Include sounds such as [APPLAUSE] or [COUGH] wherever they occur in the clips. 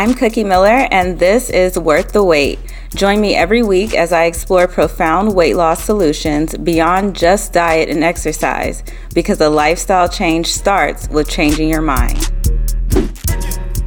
I'm Cookie Miller, and this is Worth the Wait. Join me every week as I explore profound weight loss solutions beyond just diet and exercise, because a lifestyle change starts with changing your mind.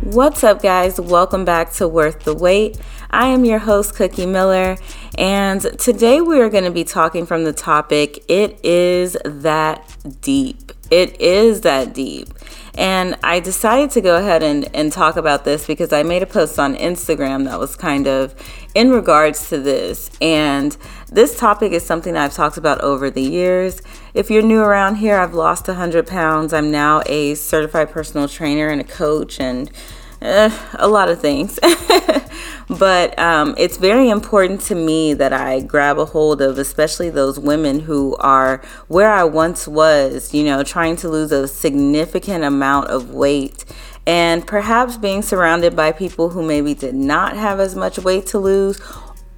What's up, guys? Welcome back to Worth the Wait. I am your host, Cookie Miller, and today we are going to be talking from the topic It is that deep. It is that deep. And I decided to go ahead and, and talk about this because I made a post on Instagram that was kind of in regards to this. And this topic is something I've talked about over the years. If you're new around here, I've lost 100 pounds. I'm now a certified personal trainer and a coach and uh, a lot of things. [LAUGHS] but um, it's very important to me that I grab a hold of, especially those women who are where I once was, you know, trying to lose a significant amount of weight. And perhaps being surrounded by people who maybe did not have as much weight to lose,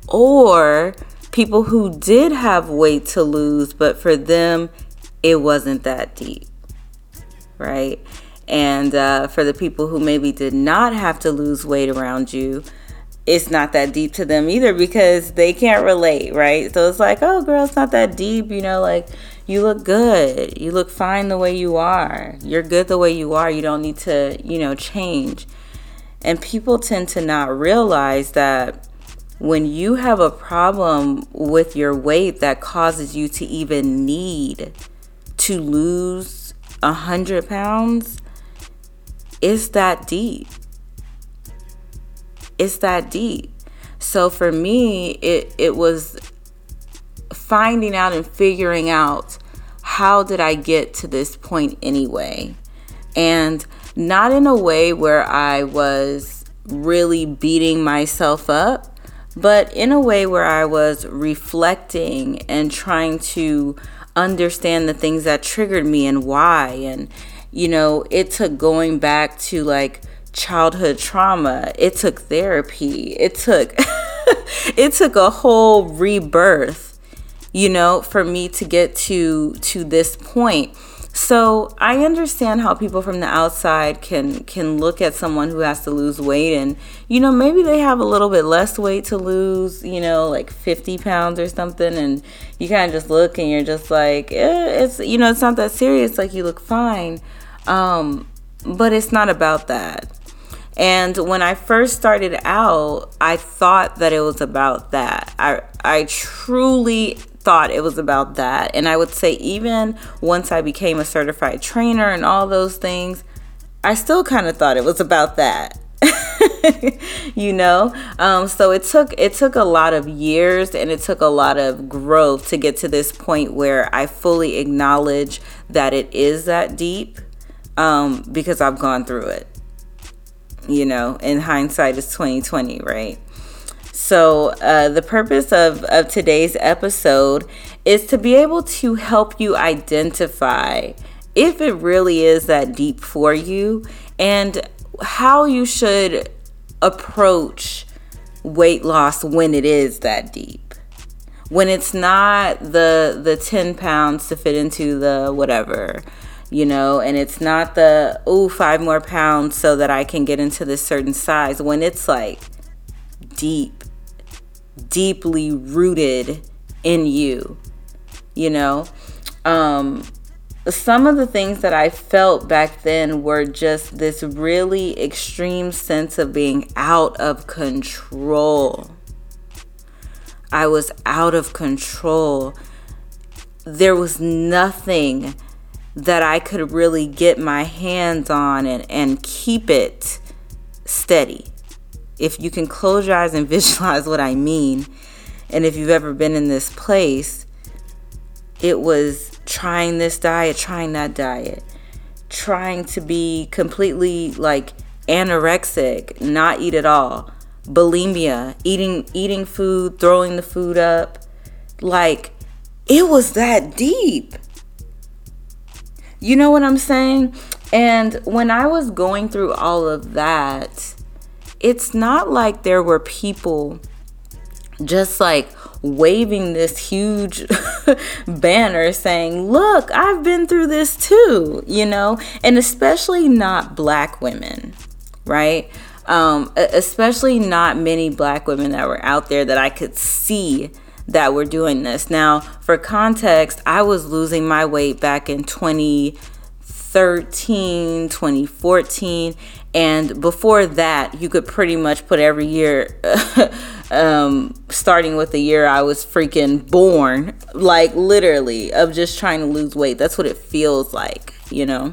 or people who did have weight to lose, but for them, it wasn't that deep, right? And uh, for the people who maybe did not have to lose weight around you, it's not that deep to them either because they can't relate, right? So it's like, oh, girl, it's not that deep. You know, like you look good. You look fine the way you are. You're good the way you are. You don't need to, you know, change. And people tend to not realize that when you have a problem with your weight that causes you to even need to lose a hundred pounds, it's that deep. It's that deep. So for me, it it was finding out and figuring out how did I get to this point anyway? And not in a way where I was really beating myself up, but in a way where I was reflecting and trying to understand the things that triggered me and why and you know, it took going back to like childhood trauma. It took therapy. It took [LAUGHS] it took a whole rebirth, you know, for me to get to to this point. So I understand how people from the outside can can look at someone who has to lose weight and you know maybe they have a little bit less weight to lose, you know, like 50 pounds or something, and you kind of just look and you're just like, eh, it's you know it's not that serious, like you look fine. Um, but it's not about that. And when I first started out, I thought that it was about that. I I truly thought it was about that. And I would say even once I became a certified trainer and all those things, I still kind of thought it was about that. [LAUGHS] you know um, so it took it took a lot of years and it took a lot of growth to get to this point where i fully acknowledge that it is that deep um, because I've gone through it. You know, in hindsight is 2020, right? So, uh, the purpose of, of today's episode is to be able to help you identify if it really is that deep for you and how you should approach weight loss when it is that deep. When it's not the the 10 pounds to fit into the whatever you know, and it's not the, oh, five more pounds so that I can get into this certain size when it's like deep, deeply rooted in you, you know. Um, some of the things that I felt back then were just this really extreme sense of being out of control. I was out of control. There was nothing that I could really get my hands on and, and keep it steady. If you can close your eyes and [LAUGHS] visualize what I mean, and if you've ever been in this place, it was trying this diet, trying that diet, trying to be completely like anorexic, not eat at all, bulimia, eating eating food, throwing the food up. Like it was that deep. You know what I'm saying? And when I was going through all of that, it's not like there were people just like waving this huge [LAUGHS] banner saying, Look, I've been through this too, you know, and especially not black women, right? Um, especially not many black women that were out there that I could see that we're doing this. Now, for context, I was losing my weight back in 2013, 2014, and before that, you could pretty much put every year, [LAUGHS] um, starting with the year I was freaking born, like literally, of just trying to lose weight. That's what it feels like, you know?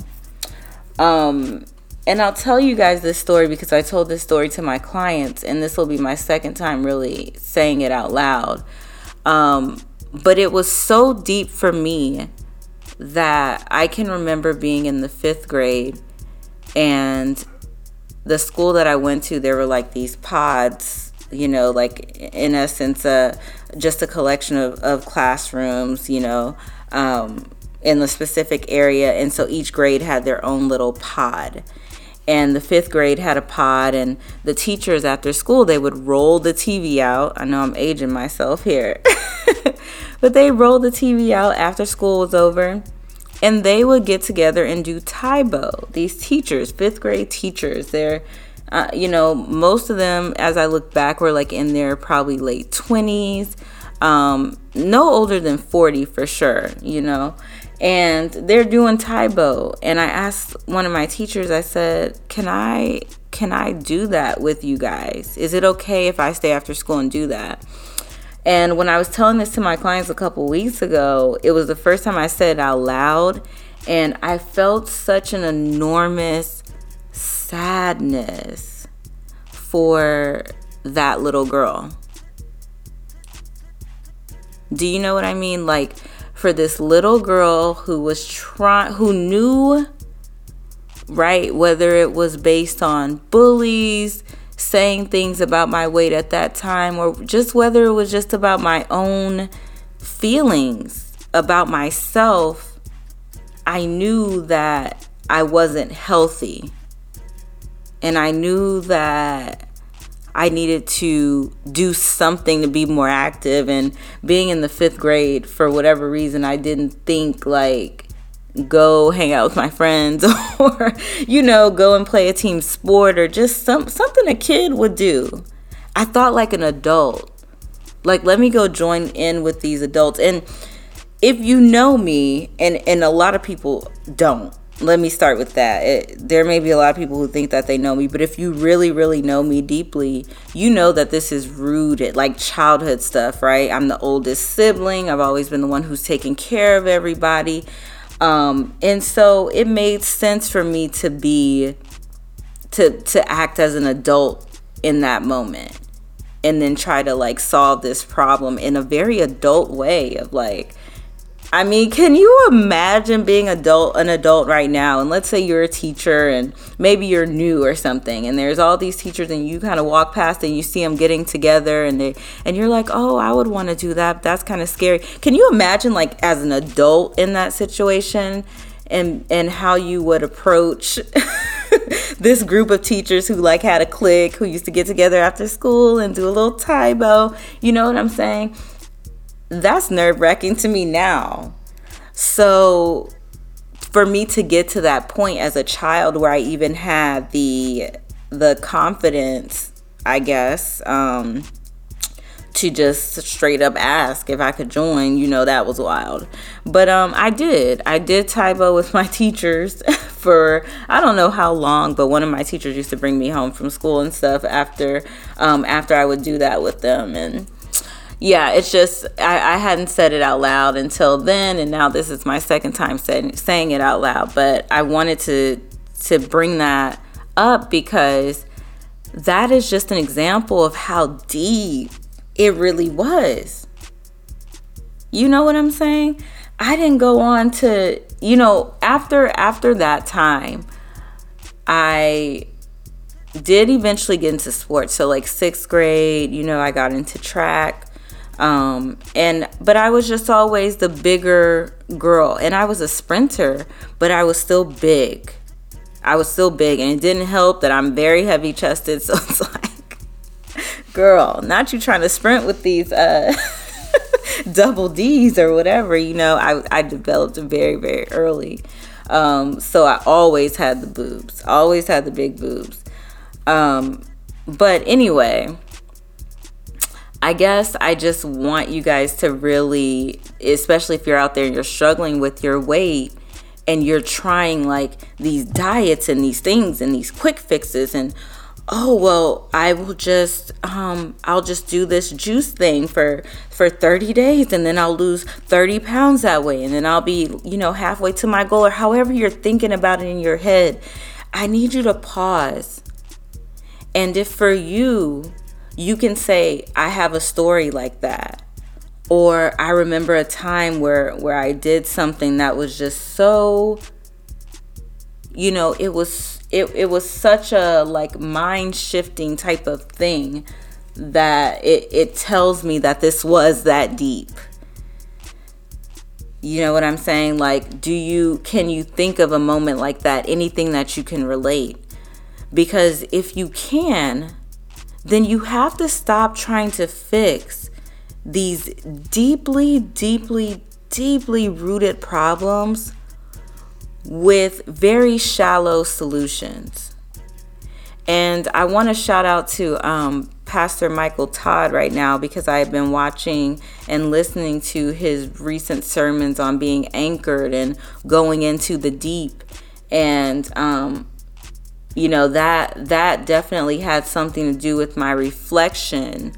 Um, and I'll tell you guys this story because I told this story to my clients, and this will be my second time really saying it out loud. Um, but it was so deep for me that I can remember being in the fifth grade and the school that I went to, there were like these pods, you know, like in essence, uh, just a collection of, of classrooms, you know, um, in the specific area. And so each grade had their own little pod. And the fifth grade had a pod, and the teachers after school, they would roll the TV out. I know I'm aging myself here, [LAUGHS] but they rolled the TV out after school was over and they would get together and do Tae Bo. These teachers, fifth grade teachers, they're, uh, you know, most of them, as I look back, were like in their probably late 20s, um, no older than 40 for sure, you know. And they're doing Tae Bo. And I asked one of my teachers, I said, Can I can I do that with you guys? Is it okay if I stay after school and do that? And when I was telling this to my clients a couple weeks ago, it was the first time I said it out loud. And I felt such an enormous sadness for that little girl. Do you know what I mean? Like for this little girl who was trying, who knew, right, whether it was based on bullies, saying things about my weight at that time, or just whether it was just about my own feelings about myself, I knew that I wasn't healthy. And I knew that I needed to do something to be more active. And being in the fifth grade, for whatever reason, I didn't think like go hang out with my friends [LAUGHS] or you know go and play a team sport or just some something a kid would do i thought like an adult like let me go join in with these adults and if you know me and and a lot of people don't let me start with that. It, there may be a lot of people who think that they know me but if you really really know me deeply you know that this is rooted like childhood stuff right? I'm the oldest sibling. I've always been the one who's taking care of everybody. Um, and so it made sense for me to be to to act as an adult in that moment and then try to like solve this problem in a very adult way of like I mean, can you imagine being adult an adult right now? And let's say you're a teacher and maybe you're new or something and there's all these teachers and you kind of walk past and you see them getting together and they and you're like, "Oh, I would want to do that. That's kind of scary." Can you imagine like as an adult in that situation and and how you would approach [LAUGHS] this group of teachers who like had a clique who used to get together after school and do a little Tae Bo? You know what I'm saying? That's nerve wracking to me now. So for me to get to that point as a child where I even had the the confidence, I guess, um, to just straight up ask if I could join, you know, that was wild. But um, I did. I did Tae Bo with my [LAUGHS] teachers for I don't know how long, but one of my teachers used to bring me home from school and stuff after um, after I would do that with them and yeah, it's just I, I, hadn't said it out loud until then, and now this is my second time say, saying it out loud. But I wanted to to bring that up because that is just an example of how deep it really was. You know what I'm saying? I didn't go on to, you know, after after that time, I did eventually get into sports. So like 6th grade, you know, I got into track um, and but I was just always the bigger girl, and I was a sprinter, but I was still big. I was still big, and it didn't help that I'm very heavy chested. [LAUGHS] So it's like, girl, not you trying to sprint with these uh, [LAUGHS] double D's or whatever. You know, I I developed very very early, um, so I always had the boobs, always had the big boobs. Um, but anyway, I guess I just want you guys to really, especially if you're out there and you're struggling with your weight and you're trying like these diets and these things and these quick fixes and oh well i will just um i'll just do this juice thing for for 30 days and then i'll lose 30 pounds that way and then i'll be you know halfway to my goal or however you're thinking about it in your head. I need you to pause. And if for you you can say i have a story like that. Or i remember a time where where i did something that was just so you know it was it, it was such a like mind shifting type of thing that it, it tells me that this was that deep. You know what i'm saying? Like do you can you think of a moment like that? Anything that you can relate? Because if you can then you have to stop trying to fix these deeply deeply deeply rooted problems with very shallow solutions. And I want to shout out to um, Pastor Michael Todd right now because I've been watching and listening to his recent sermons on being anchored and going into the deep. And, um, you know, that, that definitely had something to do with my reflection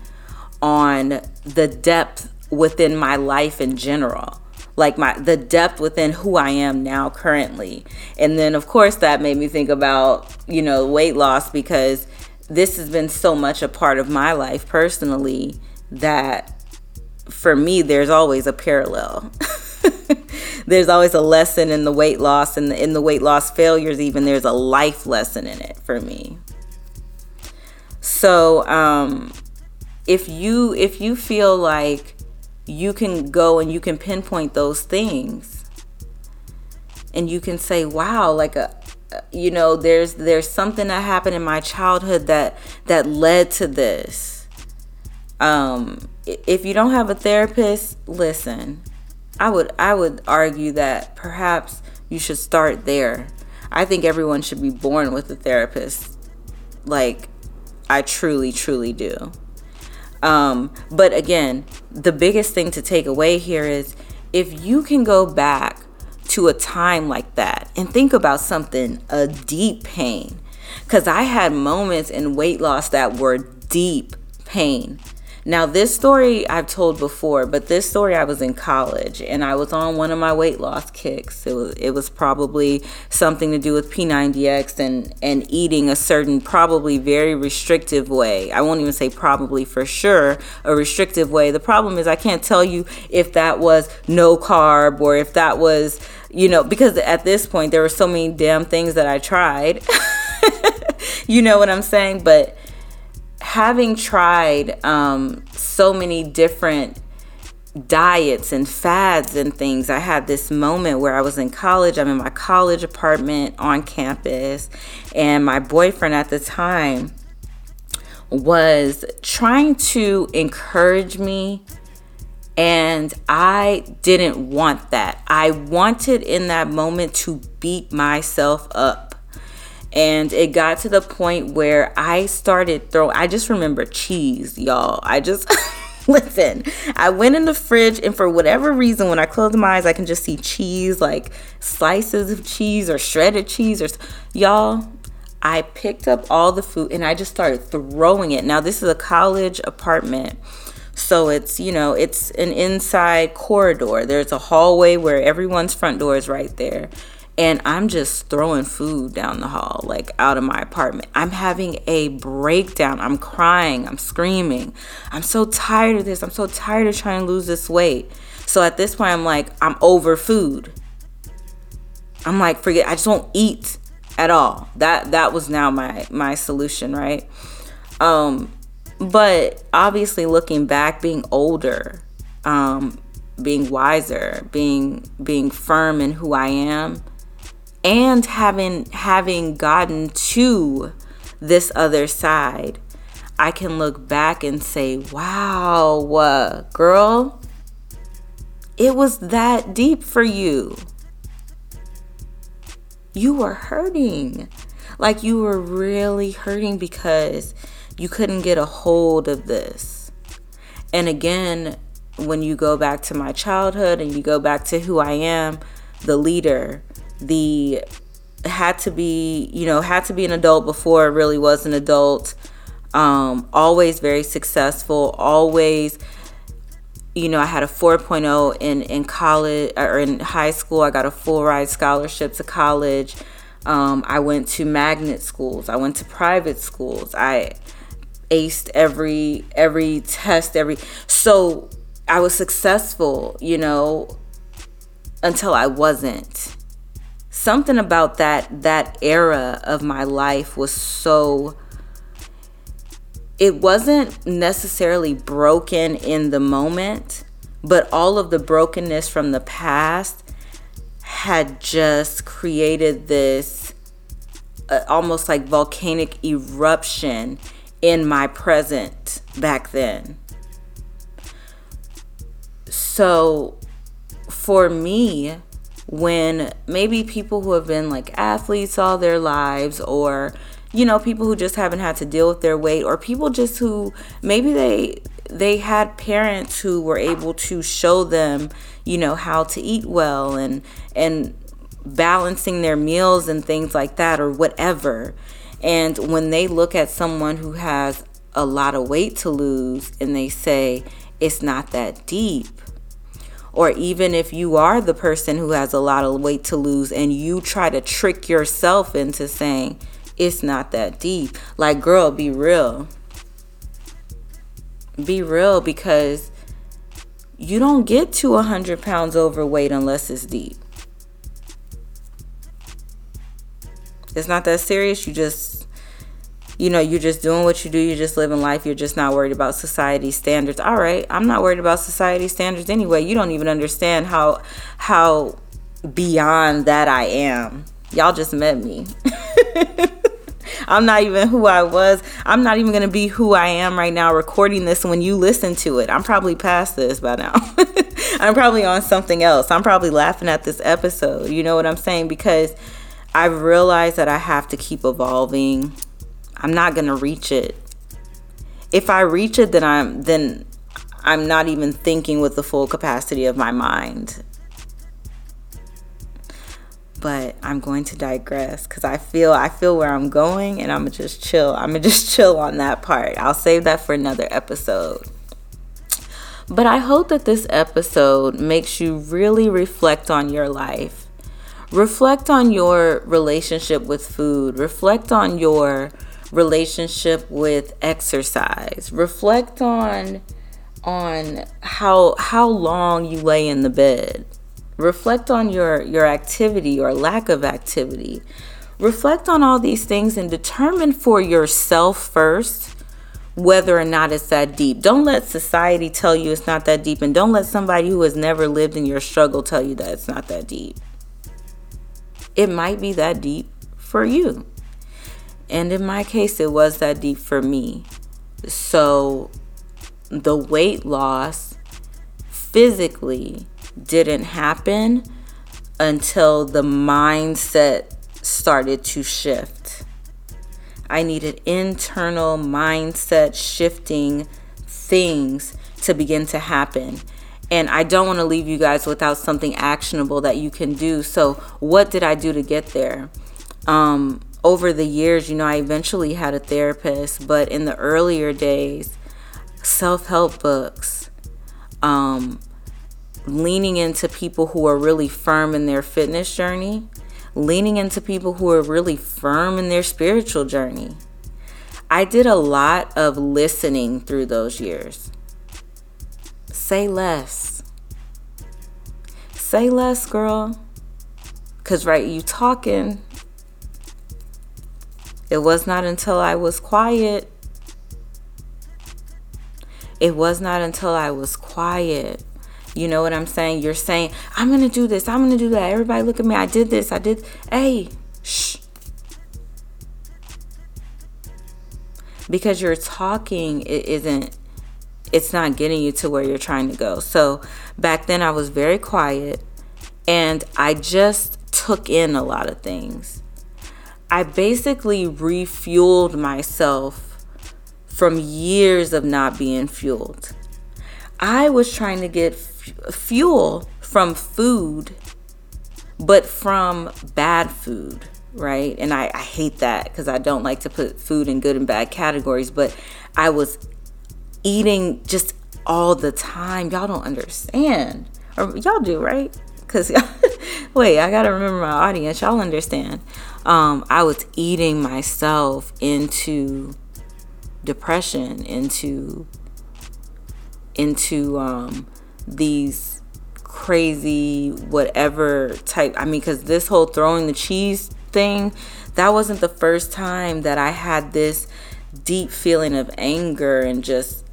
on the depth within my life in general like my the depth within who I am now currently. And then of course that made me think about, you know, weight loss because this has been so much a part of my life personally that for me there's always a parallel. [LAUGHS] [LAUGHS] there's always a lesson in the weight loss and in the weight loss failures even there's a life lesson in it for me. So um if you if you feel like you can go and you can pinpoint those things and you can say wow like a you know there's there's something that happened in my childhood that that led to this um if you don't have a therapist listen i would i would argue that perhaps you should start there i think everyone should be born with a therapist like i truly truly do um, but again, the biggest thing to take away here is if you can go back to a time like that and think about something, a deep pain. Because I had moments in weight loss that were deep pain. Now, this story I've told before, but this story I was in college and I was on one of my weight loss kicks. It was it was probably something to do with P90X and and eating a certain probably very restrictive way. I won't even say probably for sure a restrictive way. The problem is I can't tell you if that was no carb or if that was, you know, because at this point there were so many damn things that I tried. [LAUGHS] you know what I'm saying? But having tried um, so many different diets and fads and things, I had this moment where I was in college. I'm in my college apartment on campus, and my boyfriend at the time was trying to encourage me. And I didn't want that. I wanted in that moment to beat myself up and it got to the point where I started throwing, I just remember cheese, y'all. I just, [LAUGHS] listen, I went in the fridge, and for whatever reason, when I close my eyes, I can just see cheese, like slices of cheese or shredded cheese, or y'all. I picked up all the food and I just started throwing it. Now, this is a college apartment. So it's, you know, it's an inside corridor. There's a hallway where everyone's front door is right there and I'm just throwing food down the hall, like out of my apartment. I'm having a breakdown. I'm crying. I'm screaming. I'm so tired of this. I'm so tired of trying to lose this weight. So at this point, I'm like, I'm over food. I'm like, forget. I just won't eat at all. That that was now my my solution, right? Um, but obviously, looking back, being older, um, being wiser, being being firm in who I am and having having gotten to this other side i can look back and say wow girl? It was that deep for you. You were hurting. Like you were really hurting because You couldn't get a hold of this. And again, when you go back to my childhood and you go back to who I am, the leader, the had to be, you know, had to be an adult before really was an adult. Um, always very successful, always you know, I had a 4.0 in, in college or in high school. I got a full ride scholarship to college. Um, I went to magnet schools. I went to private schools. I aced every every test. Every so I was successful. You know, until I wasn't. Something about that that era of my life was so it wasn't necessarily broken in the moment, but all of the brokenness from the past had just created this uh, almost like volcanic eruption in my present back then. So for me, when maybe people who have been like athletes all their lives or you know, people who just haven't had to deal with their weight or people just who maybe they they had parents who were able to show them, you know, how to eat well and and balancing their meals and things like that or whatever. And when they look at someone who has a lot of weight to lose and they say it's not that deep, or even if you are the person who has a lot of weight to lose and you try to trick yourself into saying it's not that deep. Like, girl, be real. Be real because you don't get to 100 pounds overweight unless it's deep. It's not that serious. You just, you know, you're just doing what you do. You're just living life. You're just not worried about society standards. All right, I'm not worried about society standards anyway. You don't even understand how how beyond that I am. Y'all just met me. [LAUGHS] I'm not even who I was. I'm not even going to be who I am right now recording this when you listen to it. I'm probably past this by now. [LAUGHS] I'm probably on something else. I'm probably laughing at this episode. You know what I'm saying? Because I've realized that I have to keep evolving. I'm not going to reach it. If I reach it, then I'm then I'm not even thinking with the full capacity of my mind but I'm going to digress because I feel I feel where I'm going and I'm gonna just chill. I'm gonna just [LAUGHS] chill on that part. I'll save that for another episode. But I hope that this episode makes you really reflect on your life. Reflect on your relationship with food. Reflect on your relationship with exercise. Reflect on on how how long you lay in the bed. Reflect on your your activity or lack of activity. Reflect on all these things and determine for yourself first whether or not it's that deep. Don't let society tell you it's not that deep and don't let somebody who has never lived in your struggle tell you that it's not that deep. It might be that deep for you and in my case it was that deep for me so the weight loss physically didn't happen until the mindset started to shift. I needed internal mindset shifting things to begin to happen. And I don't want to leave you guys without something actionable that you can do. So, what did I do to get there? Um, over the years, you know, I eventually had a therapist, but in the earlier days, self help books, um, leaning into people who are really firm in their fitness journey, leaning into people who are really firm in their spiritual journey. I did a lot of listening through those years. Say less. Say less, girl. Cause right, you talking. It was not until I was quiet. It was not until I was quiet you know what I'm saying? You're saying, I'm going to do this. I'm going to do that. Everybody look at me. I did this. I did. Hey, shh. Because you're talking, it isn't, it's not getting you to where you're trying to go. So back then I was very quiet and I just took in a lot of things. I basically refueled myself from years of not being fueled. I was trying to get f- fuel from food, but from bad food, right? And I, I hate that because I don't like to put food in good and bad categories, but I was eating just all the time. Y'all don't understand. Or y'all do, right? Because, [LAUGHS] wait, I got to remember my audience. Y'all understand. Um, I was eating myself into depression, into into um, these crazy whatever type. I mean, because this whole throwing the cheese thing, that wasn't the first time that I had this deep feeling of anger and just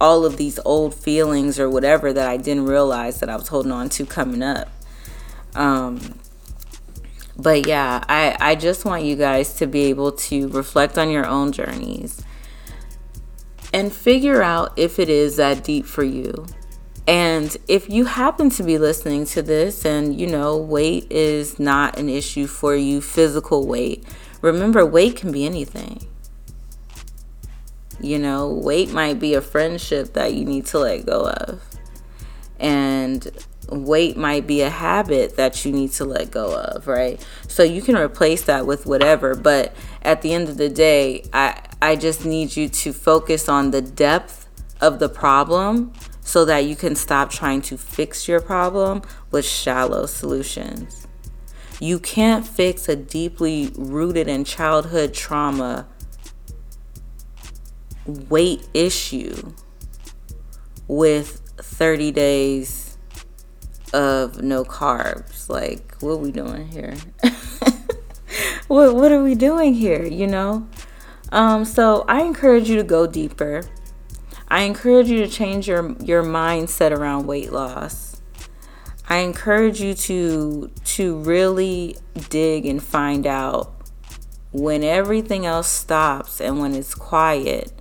all of these old feelings or whatever that I didn't realize that I was holding on to coming up. Um, but yeah, I, I just want you guys to be able to reflect on your own journeys and figure out if it is that deep for you. And if you happen to be listening to this and you know weight is not an issue for you, physical weight, remember weight can be anything. You know, weight might be a friendship that you need to let go of. And weight might be a habit that you need to let go of, right? So you can replace that with whatever, but at the end of the day, I I just need you to focus on the depth of the problem so that you can stop trying to fix your problem with shallow solutions. You can't fix a deeply rooted in childhood trauma weight issue with 30 days of no carbs. Like, what are we doing here? [LAUGHS] what what are we doing here, you know? Um, so I encourage you to go deeper. I encourage you to change your your mindset around weight loss. I encourage you to to really dig and find out when everything else stops and when it's quiet,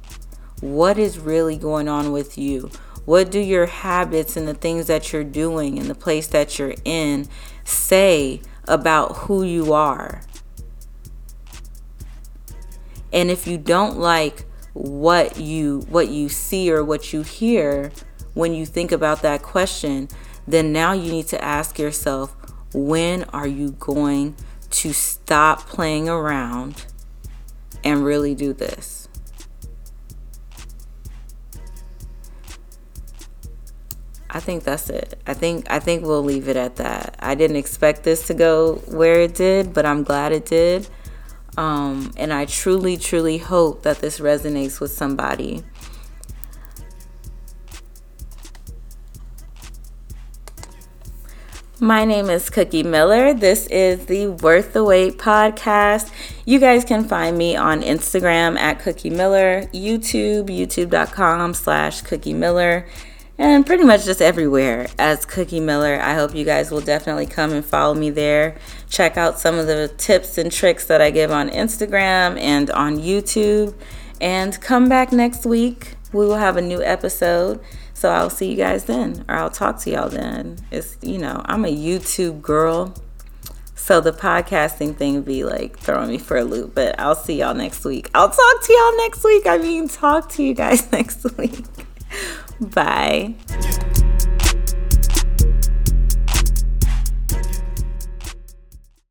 what is really going on with you? What do your habits and the things that you're doing and the place that you're in say about who you are? And if you don't like what you what you see or what you hear when you think about that question, then now you need to ask yourself, when are you going to stop playing around and really do this? I think that's it. I think I think we'll leave it at that. I didn't expect this to go where it did, but I'm glad it did. Um, and I truly, truly hope that this resonates with somebody. My name is Cookie Miller. This is the Worth the Wait podcast. You guys can find me on Instagram at Cookie Miller, YouTube, youtube.com slash Cookie Miller and pretty much just everywhere as Cookie Miller. I hope you guys will definitely come and follow me there. Check out some of the tips and tricks that I give on Instagram and on YouTube. And come back next week. We will have a new episode. So I'll see you guys then, or I'll talk to y'all then. It's, you know, I'm a YouTube girl. So the podcasting thing be like throwing me for a loop, but I'll see y'all next week. I'll talk to y'all next week. I mean, talk to you guys [LAUGHS] next week. Bye.